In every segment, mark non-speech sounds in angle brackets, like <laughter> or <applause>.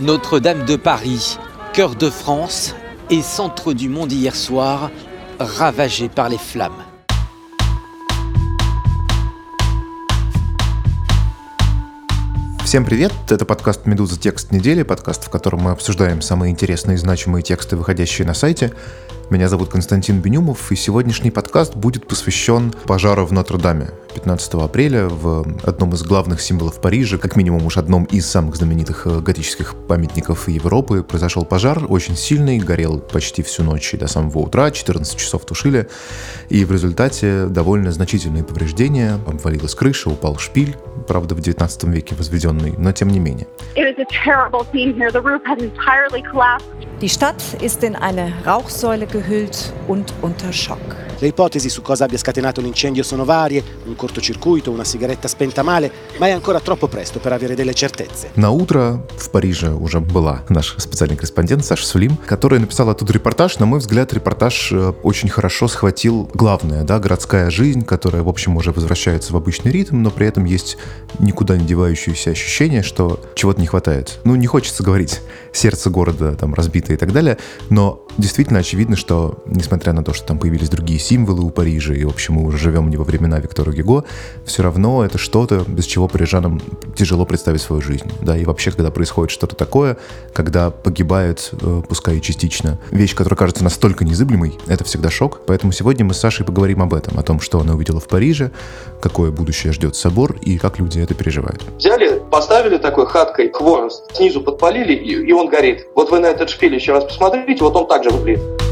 Notre-Dame de Paris, cœur de France et centre du monde hier soir, ravagé par les flammes. Всем привет! Это подкаст «Медуза. Текст недели», подкаст, в котором мы обсуждаем самые интересные и значимые тексты, выходящие на сайте. Меня зовут Константин Бенюмов, и сегодняшний подкаст будет посвящен пожару в Нотр-Даме. 15 апреля в одном из главных символов Парижа, как минимум уж одном из самых знаменитых э, готических памятников Европы, произошел пожар, очень сильный, горел почти всю ночь и до самого утра, 14 часов тушили, и в результате довольно значительные повреждения, обвалилась крыша, упал шпиль, правда, в 19 веке возведенный, но тем не менее. Die Stadt ist in eine Rauchsäule gehüllt und unter Schock. Le ipotesi su cosa abbia scatenato l'incendio sono varie, un cortocircuito, una sigaretta spenta male, ma è ancora troppo presto per avere delle certezze. На утро в Париже уже была наш специальный корреспондент Саша Сулим, которая написала тут репортаж. На мой взгляд, репортаж э, очень хорошо схватил главное, да, городская жизнь, которая, в общем, уже возвращается в обычный ритм, но при этом есть никуда не девающееся ощущение, что чего-то не хватает. Ну, не хочется говорить сердце города там разбито и так далее, но действительно очевидно, что, несмотря на то, что там появились другие символы у Парижа, и, в общем, мы уже живем не во времена Виктора Гюго, все равно это что-то, без чего парижанам тяжело представить свою жизнь. Да, и вообще, когда происходит что-то такое, когда погибает, э, пускай и частично, вещь, которая кажется настолько незыблемой, это всегда шок. Поэтому сегодня мы с Сашей поговорим об этом, о том, что она увидела в Париже, какое будущее ждет собор и как люди это переживают. Взяли, поставили такой хаткой хворост, снизу подпалили, и он горит. Вот вы на этот шпиль еще раз посмотрите, вот он также выглядит.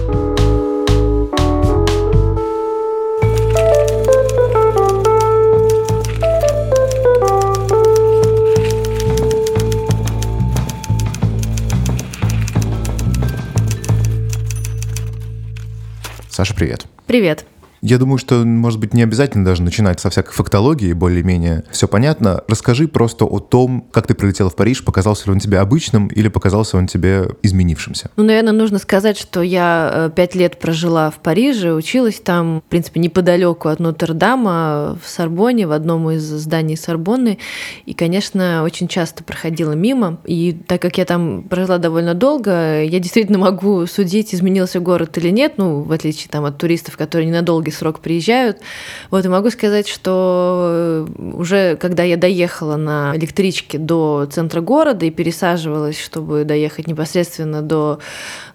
Саша, привет. Привет. Я думаю, что, может быть, не обязательно даже начинать со всякой фактологии, более-менее все понятно. Расскажи просто о том, как ты прилетела в Париж, показался ли он тебе обычным или показался он тебе изменившимся? Ну, наверное, нужно сказать, что я э, пять лет прожила в Париже, училась там, в принципе, неподалеку от Нотр-Дама, в Сорбоне, в одном из зданий Сорбонны. И, конечно, очень часто проходила мимо. И так как я там прожила довольно долго, я действительно могу судить, изменился город или нет, ну, в отличие там, от туристов, которые ненадолго срок приезжают. Вот, и могу сказать, что э, уже когда я доехала на электричке до центра города и пересаживалась, чтобы доехать непосредственно до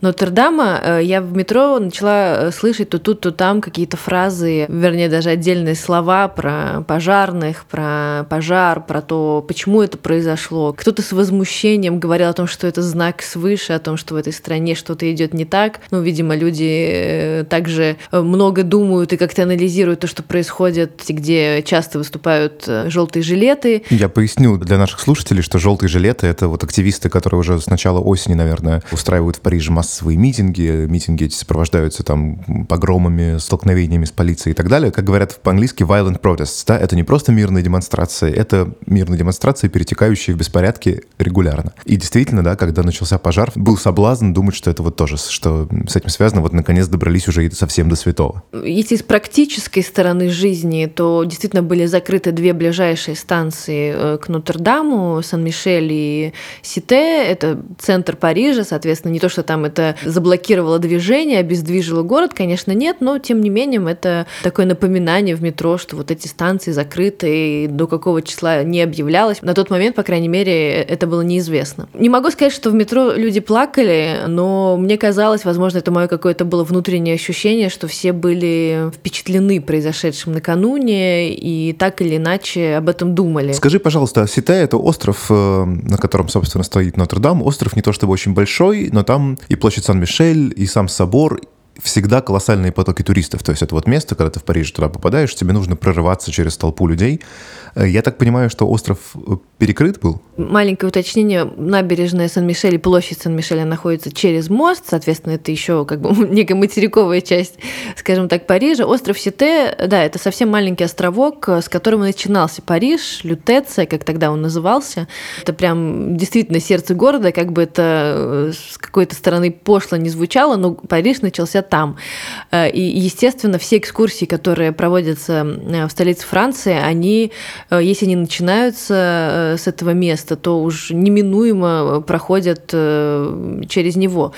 Нотр-Дама, э, я в метро начала э, слышать то тут, то там какие-то фразы, вернее, даже отдельные слова про пожарных, про пожар, про то, почему это произошло. Кто-то с возмущением говорил о том, что это знак свыше, о том, что в этой стране что-то идет не так. Ну, видимо, люди также много думают и как-то анализируют то, что происходит, где часто выступают э, желтые жилеты. Я поясню для наших слушателей, что желтые жилеты — это вот активисты, которые уже с начала осени, наверное, устраивают в Париже массовые митинги. Митинги эти сопровождаются там погромами, столкновениями с полицией и так далее. Как говорят по-английски, violent protests. Да? Это не просто мирные демонстрации, это мирные демонстрации, перетекающие в беспорядки регулярно. И действительно, да, когда начался пожар, был соблазн думать, что это вот тоже, что с этим связано, вот наконец добрались уже и совсем до святого. Если с практической стороны жизни, то действительно были закрыты две ближайшие станции э, к Нотр-Даму, Сан-Мишель и Сите. Это центр Парижа, соответственно, не то, что там это заблокировало движение, обездвижило город, конечно, нет, но тем не менее это такое напоминание в метро, что вот эти станции закрыты, и до какого числа не объявлялось. На тот момент, по крайней мере, это было неизвестно. Не могу сказать, что в метро люди плакали, но мне казалось, возможно, это мое какое-то было внутреннее ощущение, что все были впечатлены произошедшим накануне и так или иначе об этом думали. Скажи, пожалуйста, Сита — это остров, э, на котором, собственно, стоит Нотр-Дам. Остров не то чтобы очень большой, но там и площадь Сан-Мишель, и сам собор, всегда колоссальные потоки туристов. То есть это вот место, когда ты в Париж туда попадаешь, тебе нужно прорываться через толпу людей. Э, я так понимаю, что остров э, перекрыт был? Маленькое уточнение. Набережная Сан-Мишель площадь Сан-Мишеля находится через мост. Соответственно, это еще как бы <laughs> некая материковая часть, скажем так, Парижа. Остров Сите, да, это совсем маленький островок, с которого начинался Париж, Лютеция, как тогда он назывался. Это прям действительно сердце города, как бы это э, с какой-то стороны пошло не звучало, но Париж начался там. И, естественно, все экскурсии, которые проводятся в столице Франции, они Э, если они начинаются э, с этого места, то уж неминуемо проходят э, через него.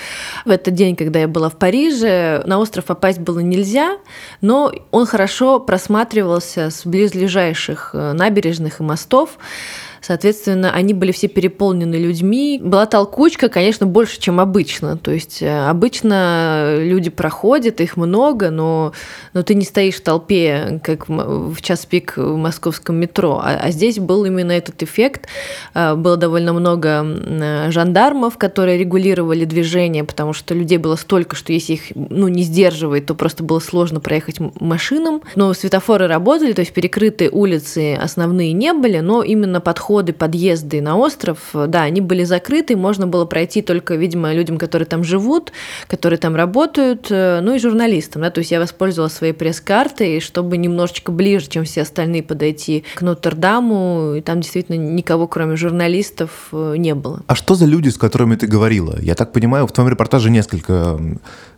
В этот день, когда я была в Париже, на остров попасть было нельзя, но он хорошо просматривался с близлежащих э, набережных и мостов. Соответственно, они были все переполнены людьми. Была толкучка, конечно, больше, чем обычно. То есть э, обычно люди проходят, их много, но, но ты не стоишь в толпе, как в час пик в московском метро. А, а здесь был именно этот эффект. Э, было довольно много жандармов, которые регулировали движение, потому что людей было столько, что если их ну, не сдерживать, то просто было сложно проехать машинам. Но светофоры работали, то есть перекрытые улицы основные не были, но именно подход входы, подъезды на остров, да, они были закрыты, можно было пройти только, видимо, людям, которые там живут, которые там работают, э, ну и журналистам, да, то есть я воспользовалась своей пресс-картой, чтобы немножечко ближе, чем все остальные, подойти к Нотр-Даму, и там действительно никого, кроме журналистов, э, не было. А что за люди, с которыми ты говорила? Я так понимаю, в твоем репортаже несколько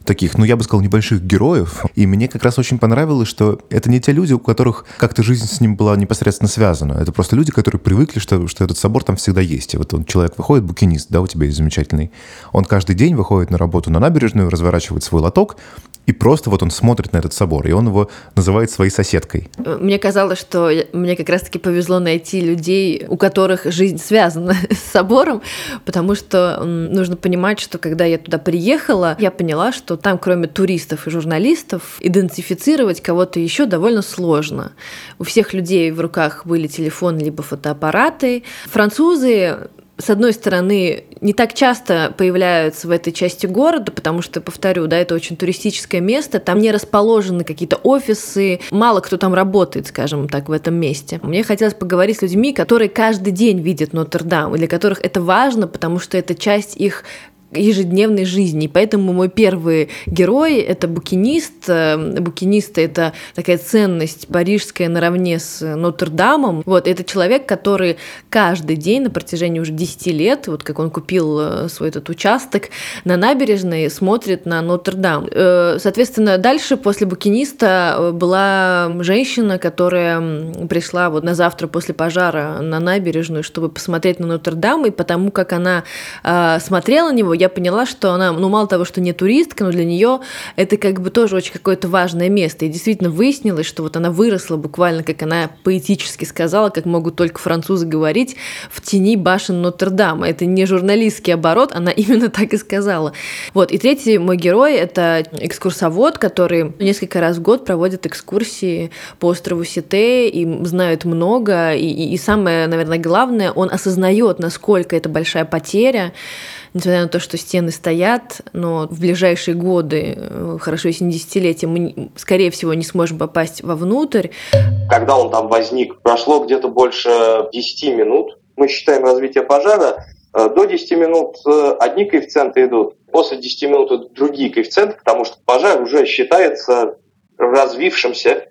таких, ну, я бы сказал, небольших героев. И мне как раз очень понравилось, что это не те люди, у которых как-то жизнь с ним была непосредственно связана. Это просто люди, которые привыкли, что, что этот собор там всегда есть. И вот он, человек выходит, букинист, да, у тебя есть замечательный. Он каждый день выходит на работу на набережную, разворачивает свой лоток, и просто вот он смотрит на этот собор, и он его называет своей соседкой. Мне казалось, что мне как раз-таки повезло найти людей, у которых жизнь связана <laughs> с собором, потому что нужно понимать, что когда я туда приехала, я поняла, что там, кроме туристов и журналистов, идентифицировать кого-то еще довольно сложно. У всех людей в руках были телефоны либо фотоаппараты. Французы с одной стороны, не так часто появляются в этой части города, потому что, повторю, да, это очень туристическое место, там не расположены какие-то офисы, мало кто там работает, скажем так, в этом месте. Мне хотелось поговорить с людьми, которые каждый день видят Нотр-Дам, и для которых это важно, потому что это часть их ежедневной жизни. И поэтому мой первый герой — это букинист. Э, букинист — это такая ценность парижская наравне с Нотр-Дамом. Вот, это человек, который каждый день на протяжении уже 10 лет, вот как он купил э, свой этот участок на набережной, смотрит на Нотр-Дам. Э, соответственно, дальше после букиниста была женщина, которая пришла вот на завтра после пожара на набережную, чтобы посмотреть на Нотр-Дам, и потому как она смотрела на него, я поняла, что она, ну, мало того, что не туристка, но для нее это как бы тоже очень какое-то важное место. И действительно выяснилось, что вот она выросла буквально, как она поэтически сказала, как могут только французы говорить, в тени башен Нотр-Дама. Это не журналистский оборот, она <laughs> именно так и сказала. Вот. И третий мой герой — это экскурсовод, который несколько раз в год проводит экскурсии по острову Сите и знает много. И, и, и самое, наверное, главное, он осознает, насколько это большая потеря, несмотря на то, что стены стоят, но в ближайшие годы, э, хорошо, если не десятилетия, мы, скорее всего, не сможем попасть вовнутрь. Когда он там возник, прошло где-то больше 10 минут. Мы считаем развитие пожара. Э, до 10 минут э, одни коэффициенты идут, после 10 минут другие коэффициенты, потому что пожар уже считается развившимся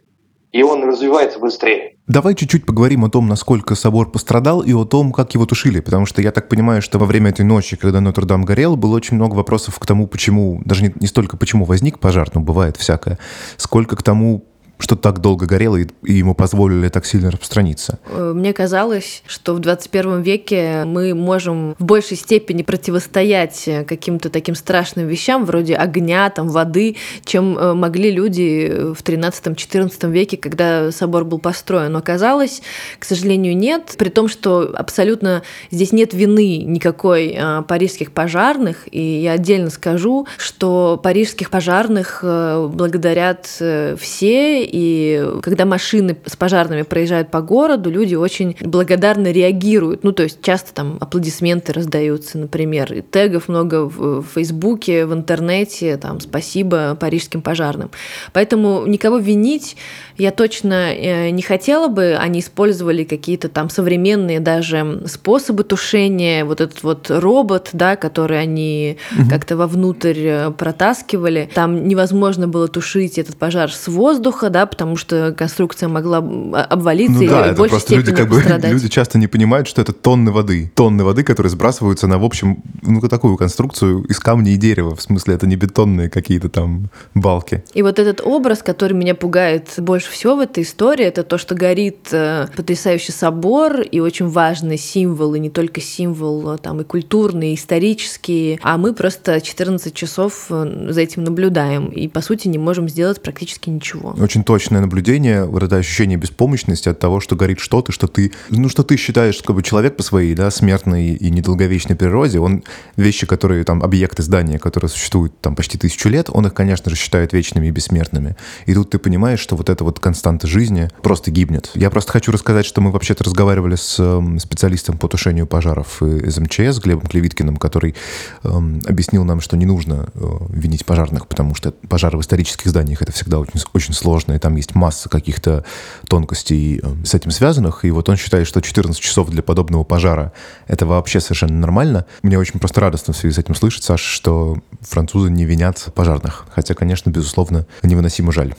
и он развивается быстрее. Давай чуть-чуть поговорим о том, насколько собор пострадал, и о том, как его тушили, потому что я так понимаю, что во время этой ночи, когда Нотр-Дам горел, было очень много вопросов к тому, почему, даже не, не столько почему возник пожар, но бывает всякое, сколько к тому, что так долго горело и, ему позволили так сильно распространиться? Э, мне казалось, что в 21 веке мы можем в большей степени противостоять каким-то таким страшным вещам, вроде огня, там, воды, чем э, могли люди в 13-14 веке, когда собор был построен. Но оказалось, к сожалению, нет, при том, что абсолютно здесь нет вины никакой парижских пожарных, и я отдельно скажу, что парижских пожарных э, благодарят все, и когда машины с пожарными проезжают по городу, люди очень благодарно реагируют. Ну, то есть часто там аплодисменты раздаются, например, и тегов много в Фейсбуке, в интернете, там, спасибо парижским пожарным. Поэтому никого винить я точно э, не хотела бы. Они использовали какие-то там современные даже способы тушения, вот этот вот робот, да, который они угу. как-то вовнутрь э, протаскивали. Там невозможно было тушить этот пожар с воздуха, да, потому что конструкция могла обвалиться ну, или да, в большей просто люди, как бы, люди часто не понимают, что это тонны воды. Тонны воды, которые сбрасываются на, в общем, ну, такую конструкцию из камня и дерева. В смысле, это не бетонные какие-то там балки. И вот этот образ, который меня пугает больше всего в этой истории, это то, что горит э, потрясающий собор и очень важный символ, и не только символ, а там и культурный, и исторический, а мы просто 14 часов э, за этим наблюдаем и, по сути, не можем сделать практически ничего. Очень точное наблюдение, вот это ощущение беспомощности от того, что горит что-то, что ты, ну, что ты считаешь, как бы человек по своей, да, смертной и недолговечной природе, он вещи, которые там, объекты здания, которые существуют там почти тысячу лет, он их, конечно же, считает вечными и бессмертными. И тут ты понимаешь, что вот эта вот константа жизни просто гибнет. Я просто хочу рассказать, что мы вообще-то разговаривали с эм, специалистом по тушению пожаров из МЧС, Глебом Клевиткиным, который эм, объяснил нам, что не нужно э, винить пожарных, потому что пожары в исторических зданиях это всегда очень, очень сложно, и там есть масса каких-то тонкостей э, с этим связанных. И вот он считает, что 14 часов для подобного пожара это вообще совершенно нормально. Мне очень просто радостно в связи с этим слышать, Саша, что французы не винят пожарных. Хотя, конечно, безусловно, невыносимо жаль.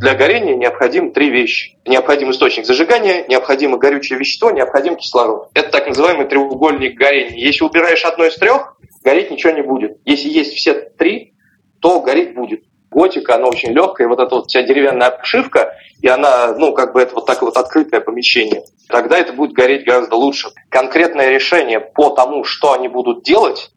Для горения необходим три вещи. Необходим источник зажигания, необходимо горючее вещество, необходим кислород. Это так называемый треугольник горения. Если убираешь одно из трех, гореть ничего не будет. Если есть все три, то гореть будет. Готика, она очень легкая, вот эта вот вся деревянная обшивка, и она, ну, как бы это вот такое вот открытое помещение, тогда это будет гореть гораздо лучше. Конкретное решение по тому, что они будут делать,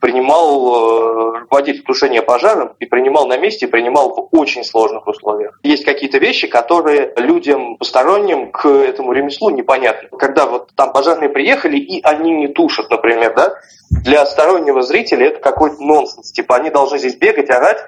принимал э, руководитель тушения пожара и принимал на месте, принимал в очень сложных условиях. Есть какие-то вещи, которые людям посторонним к этому ремеслу непонятны. Когда вот там пожарные приехали, и они не тушат, например, да, для стороннего зрителя это какой-то нонсенс. Типа они должны здесь бегать, орать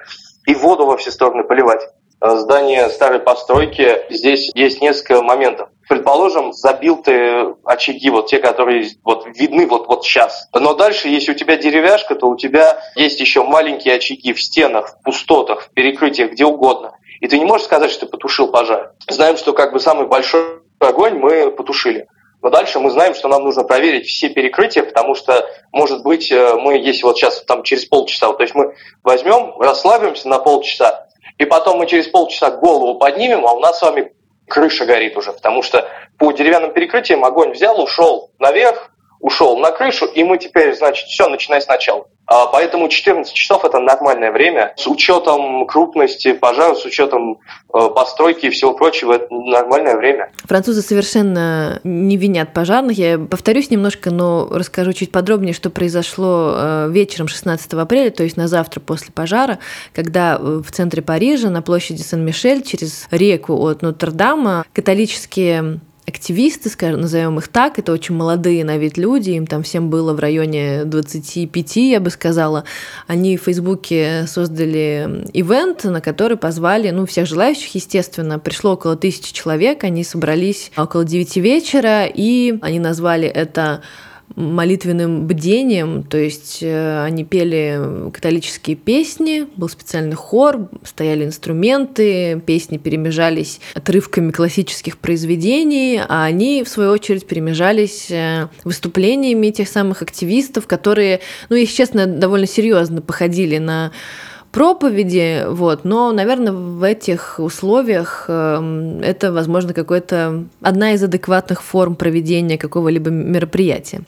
и воду во все стороны поливать. Э, здание старой постройки, здесь есть несколько моментов. Предположим, забил ты очаги, вот те, которые вот видны вот, вот сейчас. Но дальше, если у тебя деревяшка, то у тебя есть еще маленькие очаги в стенах, в пустотах, в перекрытиях, где угодно. И ты не можешь сказать, что ты потушил пожар. Знаем, что как бы самый большой огонь мы потушили. Но дальше мы знаем, что нам нужно проверить все перекрытия, потому что, может быть, э, мы, если вот сейчас там через полчаса, то есть мы возьмем, расслабимся на полчаса, и потом мы через полчаса голову поднимем, а у нас с вами крыша горит уже, потому что по деревянным перекрытиям огонь взял, ушел наверх, ушел на крышу, и мы теперь, значит, все, начиная сначала. А, поэтому 14 часов – это нормальное время. С учетом крупности пожара, с учетом э, постройки и всего прочего, это нормальное время. Французы совершенно не винят пожарных. Я повторюсь немножко, но расскажу чуть подробнее, что произошло э, вечером 16 апреля, то есть на завтра после пожара, когда э, в центре Парижа, на площади Сен-Мишель, через реку от Нотр-Дама, католические активисты, скажем, назовем их так, это очень молодые на вид люди, им там всем было в районе 25, я бы сказала. Они в Фейсбуке создали ивент, на который позвали, ну, всех желающих, естественно. Пришло около тысячи человек, они собрались около 9 вечера, и они назвали это молитвенным бдением, то есть э, они пели католические песни, был специальный хор, стояли инструменты, песни перемежались отрывками классических произведений, а они, в свою очередь, перемежались э, выступлениями тех самых активистов, которые, ну, если честно, довольно серьезно походили на проповеди, вот, но, наверное, в этих условиях э, это, возможно, какой-то одна из адекватных форм проведения какого-либо мероприятия.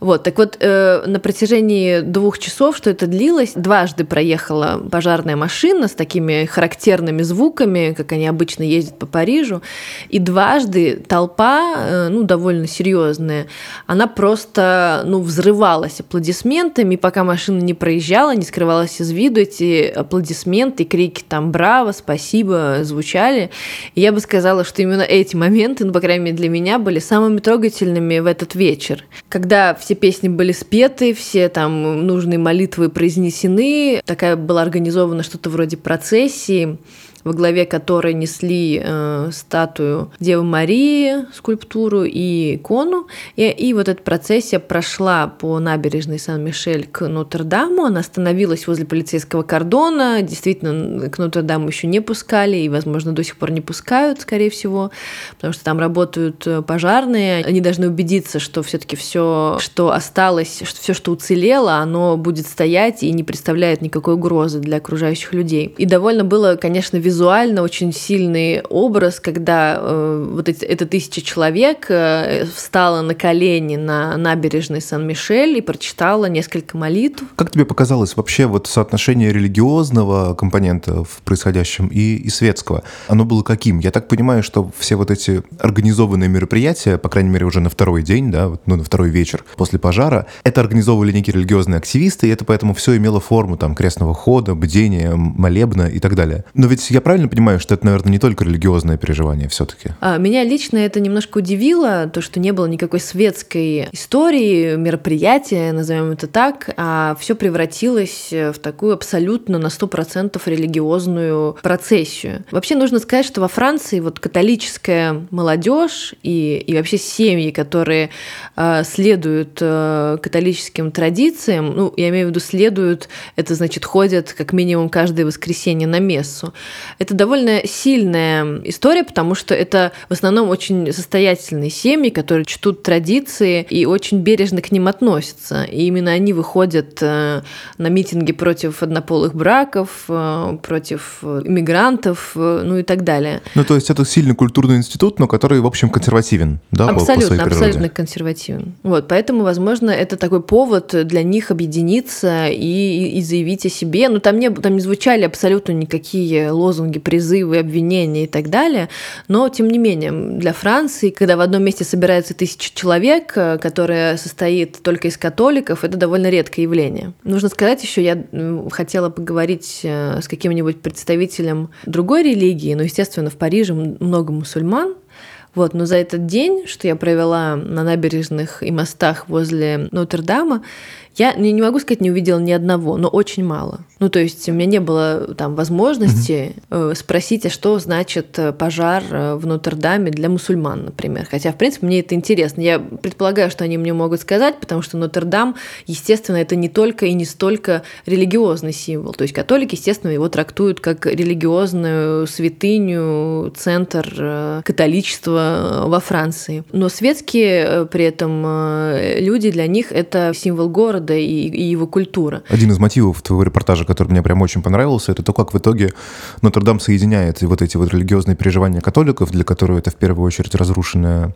Вот, так вот, э, на протяжении двух часов, что это длилось, дважды проехала пожарная машина с такими характерными звуками, как они обычно ездят по Парижу, и дважды толпа, э, ну, довольно серьезная, она просто, ну, взрывалась аплодисментами, пока машина не проезжала, не скрывалась из виду, эти аплодисменты, крики там «Браво!», «Спасибо!» звучали. И я бы сказала, что именно эти моменты, ну, по крайней мере, для меня были самыми трогательными в этот вечер. Когда все песни были спеты, все там нужные молитвы произнесены. Такая была организована что-то вроде процессии во главе которой несли э, статую Девы Марии, скульптуру и икону. И, и вот эта процессия прошла по набережной Сан-Мишель к Нотр-Даму. Она остановилась возле полицейского кордона. Действительно, к Нотр-Даму еще не пускали и, возможно, до сих пор не пускают, скорее всего, потому что там работают э, пожарные. Они должны убедиться, что все-таки все, что осталось, что все, что уцелело, оно будет стоять и не представляет никакой угрозы для окружающих людей. И довольно было, конечно, визуально визуально очень сильный образ, когда э, вот эти, эта тысяча человек э, встала на колени на набережной Сан-Мишель и прочитала несколько молитв. Как тебе показалось вообще вот соотношение религиозного компонента в происходящем и, и светского? Оно было каким? Я так понимаю, что все вот эти организованные мероприятия, по крайней мере, уже на второй день, да, ну, на второй вечер после пожара, это организовывали некие религиозные активисты, и это поэтому все имело форму там крестного хода, бдения, молебна и так далее. Но ведь я правильно понимаю, что это, наверное, не только религиозное переживание все-таки? А, меня лично это немножко удивило, то, что не было никакой светской истории, мероприятия, назовем это так, а все превратилось в такую абсолютно на 100% религиозную процессию. Вообще нужно сказать, что во Франции вот католическая молодежь и, и вообще семьи, которые э, следуют э, католическим традициям, ну, я имею в виду следуют, это значит ходят как минимум каждое воскресенье на мессу. Это довольно сильная история, потому что это в основном очень состоятельные семьи, которые чтут традиции и очень бережно к ним относятся. И именно они выходят э, на митинги против однополых браков, э, против иммигрантов, э, ну и так далее. Ну, то есть это сильный культурный институт, но который, в общем, консервативен, да, абсолютно, по, абсолютно консервативен. Вот, поэтому, возможно, это такой повод для них объединиться и, и заявить о себе. Ну, там не, там не звучали абсолютно никакие лозунги, призывы, обвинения и так далее, но, тем не менее, для Франции, когда в одном месте собирается тысяча человек, э, которая состоит только из католиков, это довольно редкое явление. Нужно сказать еще, я хотела поговорить э, с каким-нибудь представителем другой религии, но, естественно, в Париже много мусульман, вот, но за этот день, что я провела на набережных и мостах возле Нотр-Дама, я не, не могу сказать, не увидела ни одного, но очень мало. Ну, то есть у меня не было там возможности mm-hmm. спросить, а что значит э, пожар э, в Нотр-Даме для мусульман, например. Хотя, в принципе, мне это интересно. Я предполагаю, что они мне могут сказать, потому что Нотр-Дам, естественно, это не только и не столько религиозный символ. То есть католики, естественно, его трактуют как религиозную святыню, центр католичества во Франции. Но светские при этом люди, для них это символ города, города и, и его культура. Один из мотивов твоего репортажа, который мне прям очень понравился, это то, как в итоге Нотр-Дам соединяет вот эти вот религиозные переживания католиков, для которых это в первую очередь разрушенная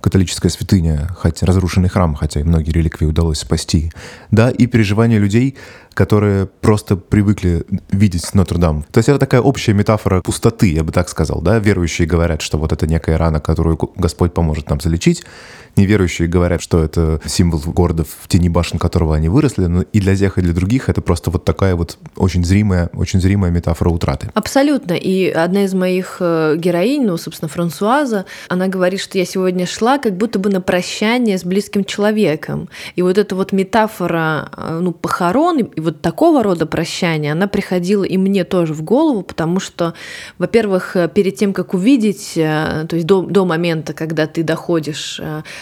католическая святыня, хотя разрушенный храм, хотя и многие реликвии удалось спасти, да, и переживания людей, которые просто привыкли видеть Нотр-Дам. То есть это такая общая метафора пустоты, я бы так сказал, да, верующие говорят, что вот это некая рана, которую Господь поможет нам залечить, неверующие говорят, что это символ города, в тени башен которого они выросли, но и для тех, и для других это просто вот такая вот очень зримая, очень зримая метафора утраты. Абсолютно. И одна из моих э, героинь, ну, собственно, Франсуаза, она говорит, что я сегодня шла как будто бы на прощание с близким человеком. И вот эта вот метафора, э, ну, похорон и вот такого рода прощания, она приходила и мне тоже в голову, потому что, во-первых, э, перед тем, как увидеть, то есть до, до момента, когда ты доходишь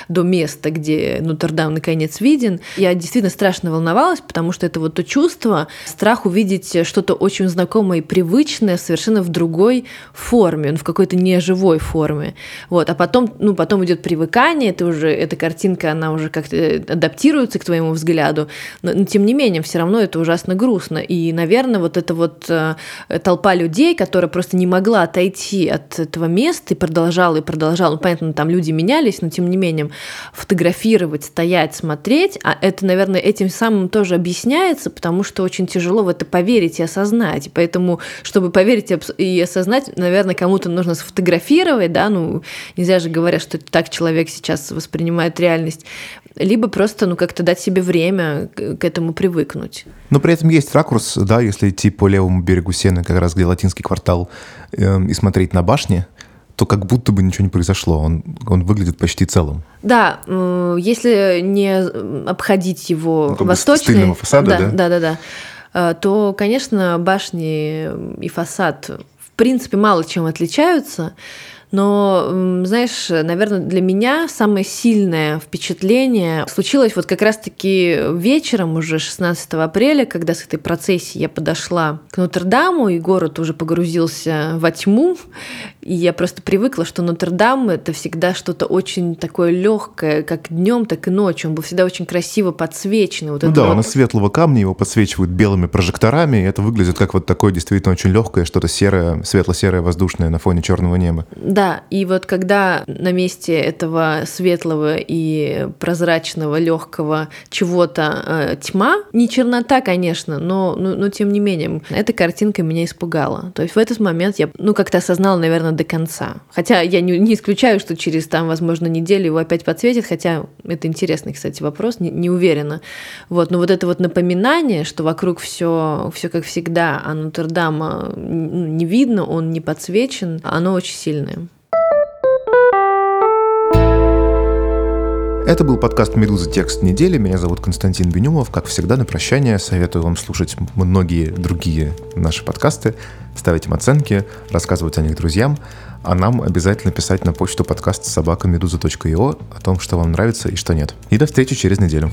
до места, где Нотр-Дам наконец виден, я действительно страшно волновалась, потому что это вот то чувство, страх увидеть что-то очень знакомое и привычное совершенно в другой форме, ну, в какой-то неживой форме. Вот. А потом, ну, потом идет привыкание, это уже, эта картинка, она уже как-то адаптируется к твоему взгляду, но, но тем не менее, все равно это ужасно грустно. И, наверное, вот эта вот э, толпа людей, которая просто не могла отойти от этого места и продолжала, и продолжала, ну, понятно, там люди менялись, но тем не менее, фотографировать, стоять, смотреть, а это, наверное, этим самым тоже объясняется, потому что очень тяжело в это поверить и осознать. Поэтому, чтобы поверить и осознать, наверное, кому-то нужно сфотографировать, да, ну, нельзя же говорить, что так человек сейчас воспринимает реальность, либо просто, ну, как-то дать себе время к этому привыкнуть. Но при этом есть ракурс, да, если идти по левому берегу Сены, как раз где латинский квартал, э, и смотреть на башни, то как будто бы ничего не произошло. Он, он выглядит почти целым. Да, если не обходить его ну, восточный... фасада, да? Да, да, да. да. То, конечно, башни и фасад в принципе мало чем отличаются, Но, знаешь, наверное, для меня самое сильное впечатление случилось вот как раз-таки вечером уже 16 апреля, когда с этой процессией я подошла к Нотр-Даму, и город уже погрузился во тьму, и я просто привыкла, что Нотр-Дам это всегда что-то очень такое легкое, как днем, так и ночью. Он был всегда очень красиво подсвеченный. Вот ну да, вот... он из светлого камня, его подсвечивают белыми прожекторами, и это выглядит как вот такое действительно очень легкое, что-то серое, светло-серое, воздушное на фоне черного неба. Да, и вот когда на месте этого светлого и прозрачного, легкого чего-то э, тьма, не чернота, конечно, но, но, но тем не менее, эта картинка меня испугала. То есть в этот момент я, ну, как-то осознала, наверное, до конца. Хотя я не, не исключаю, что через там, возможно, неделю его опять подсветит, хотя это интересный, кстати, вопрос, не, не уверена. Вот, но вот это вот напоминание, что вокруг все, все как всегда, а Нотр-Дама ну, не видно, он не подсвечен, оно очень сильное. Это был подкаст «Медуза. Текст недели». Меня зовут Константин Бенюмов. Как всегда, на прощание советую вам слушать многие другие наши подкасты, ставить им оценки, рассказывать о них друзьям, а нам обязательно писать на почту подкаст собакамедуза.io о том, что вам нравится и что нет. И до встречи через неделю.